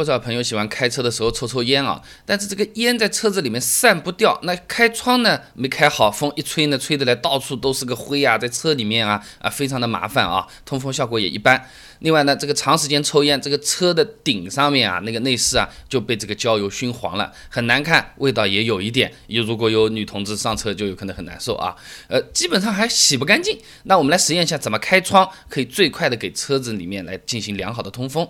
不少朋友喜欢开车的时候抽抽烟啊，但是这个烟在车子里面散不掉，那开窗呢没开好，风一吹呢，吹得来到处都是个灰啊，在车里面啊啊，非常的麻烦啊，通风效果也一般。另外呢，这个长时间抽烟，这个车的顶上面啊，那个内饰啊就被这个焦油熏黄了，很难看，味道也有一点。有如果有女同志上车，就有可能很难受啊。呃，基本上还洗不干净。那我们来实验一下，怎么开窗可以最快的给车子里面来进行良好的通风。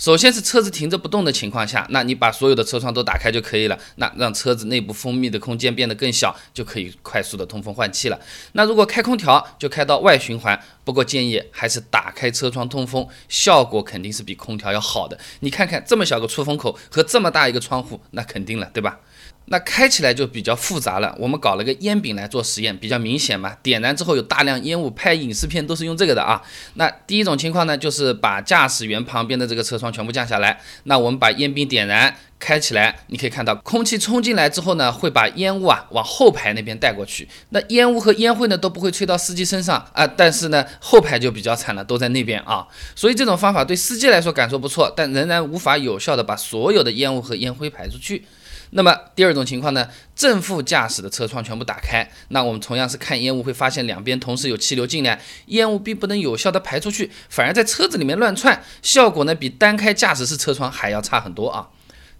首先是车子停着不动的情况下，那你把所有的车窗都打开就可以了。那让车子内部封闭的空间变得更小，就可以快速的通风换气了。那如果开空调，就开到外循环。不过建议还是打开车窗通风，效果肯定是比空调要好的。你看看这么小个出风口和这么大一个窗户，那肯定了，对吧？那开起来就比较复杂了。我们搞了个烟饼来做实验，比较明显嘛。点燃之后有大量烟雾，拍影视片都是用这个的啊。那第一种情况呢，就是把驾驶员旁边的这个车窗全部降下来。那我们把烟饼点燃，开起来，你可以看到空气冲进来之后呢，会把烟雾啊往后排那边带过去。那烟雾和烟灰呢都不会吹到司机身上啊，但是呢后排就比较惨了，都在那边啊。所以这种方法对司机来说感受不错，但仍然无法有效的把所有的烟雾和烟灰排出去。那么第二种情况呢，正副驾驶的车窗全部打开，那我们同样是看烟雾，会发现两边同时有气流进来，烟雾并不能有效的排出去，反而在车子里面乱窜，效果呢比单开驾驶室车窗还要差很多啊。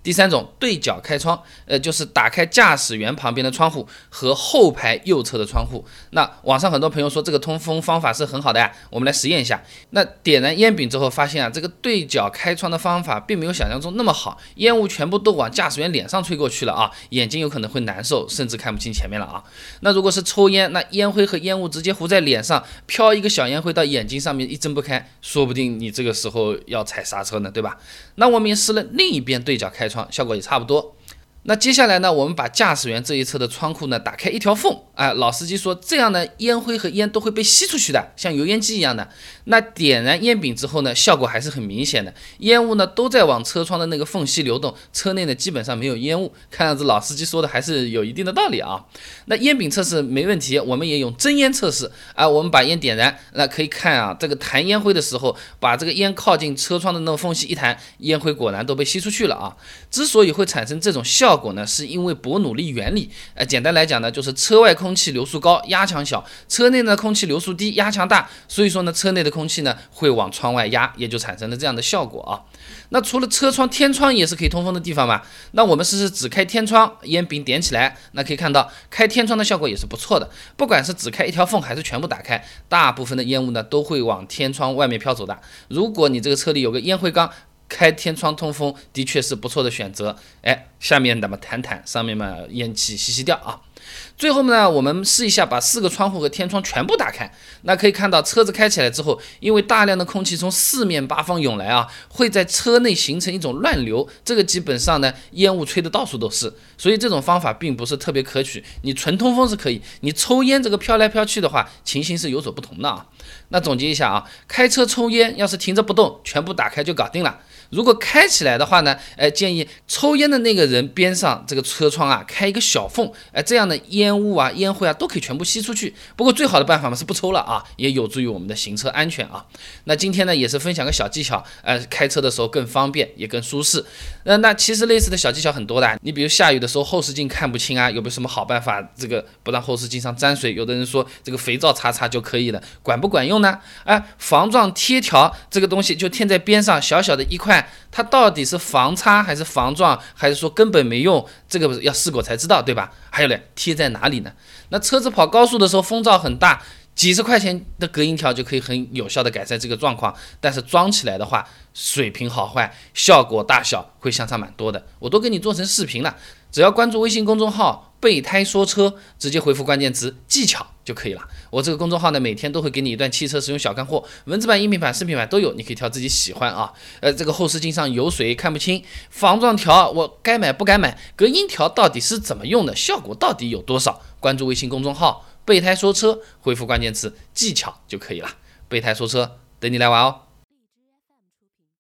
第三种对角开窗，呃，就是打开驾驶员旁边的窗户和后排右侧的窗户。那网上很多朋友说这个通风方法是很好的呀，我们来实验一下。那点燃烟饼之后，发现啊，这个对角开窗的方法并没有想象中那么好，烟雾全部都往驾驶员脸上吹过去了啊，眼睛有可能会难受，甚至看不清前面了啊。那如果是抽烟，那烟灰和烟雾直接糊在脸上，飘一个小烟灰到眼睛上面一睁不开，说不定你这个时候要踩刹车呢，对吧？那我们也试了另一边对角开。创效果也差不多。那接下来呢，我们把驾驶员这一侧的窗户呢打开一条缝，哎，老司机说这样呢，烟灰和烟都会被吸出去的，像油烟机一样的。那点燃烟饼之后呢，效果还是很明显的，烟雾呢都在往车窗的那个缝隙流动，车内呢基本上没有烟雾。看样子老司机说的还是有一定的道理啊。那烟饼测试没问题，我们也用真烟测试啊，我们把烟点燃，那可以看啊，这个弹烟灰的时候，把这个烟靠近车窗的那个缝隙一弹，烟灰果然都被吸出去了啊。之所以会产生这种效，效果呢，是因为伯努利原理。呃，简单来讲呢，就是车外空气流速高，压强小；车内呢，空气流速低，压强大。所以说呢，车内的空气呢会往窗外压，也就产生了这样的效果啊。那除了车窗，天窗也是可以通风的地方嘛？那我们试试只开天窗，烟饼点起来，那可以看到开天窗的效果也是不错的。不管是只开一条缝还是全部打开，大部分的烟雾呢都会往天窗外面飘走的。如果你这个车里有个烟灰缸。开天窗通风的确是不错的选择，哎，下面咱们谈谈，上面嘛烟气吸吸掉啊。最后呢，我们试一下把四个窗户和天窗全部打开，那可以看到车子开起来之后，因为大量的空气从四面八方涌来啊，会在车内形成一种乱流，这个基本上呢烟雾吹得到处都是，所以这种方法并不是特别可取。你纯通风是可以，你抽烟这个飘来飘去的话，情形是有所不同的啊。那总结一下啊，开车抽烟要是停着不动，全部打开就搞定了。如果开起来的话呢，哎，建议抽烟的那个人边上这个车窗啊开一个小缝，哎，这样烟雾啊、烟灰啊都可以全部吸出去。不过最好的办法嘛是不抽了啊，也有助于我们的行车安全啊。那今天呢也是分享个小技巧，呃，开车的时候更方便也更舒适。那，那其实类似的小技巧很多的，你比如下雨的时候后视镜看不清啊，有没有什么好办法？这个不让后视镜上沾水？有的人说这个肥皂擦擦就可以了，管不管用呢？哎，防撞贴条这个东西就贴在边上，小小的一块。它到底是防擦还是防撞，还是说根本没用？这个要试过才知道，对吧？还有嘞，贴在哪里呢？那车子跑高速的时候，风噪很大，几十块钱的隔音条就可以很有效的改善这个状况。但是装起来的话，水平好坏、效果大小会相差蛮多的。我都给你做成视频了，只要关注微信公众号。备胎说车，直接回复关键词技巧就可以了。我这个公众号呢，每天都会给你一段汽车使用小干货，文字版、音频版、视频版都有，你可以挑自己喜欢啊。呃，这个后视镜上有水看不清，防撞条我该买不该买，隔音条到底是怎么用的，效果到底有多少？关注微信公众号备胎说车，回复关键词技巧就可以了。备胎说车，等你来玩哦。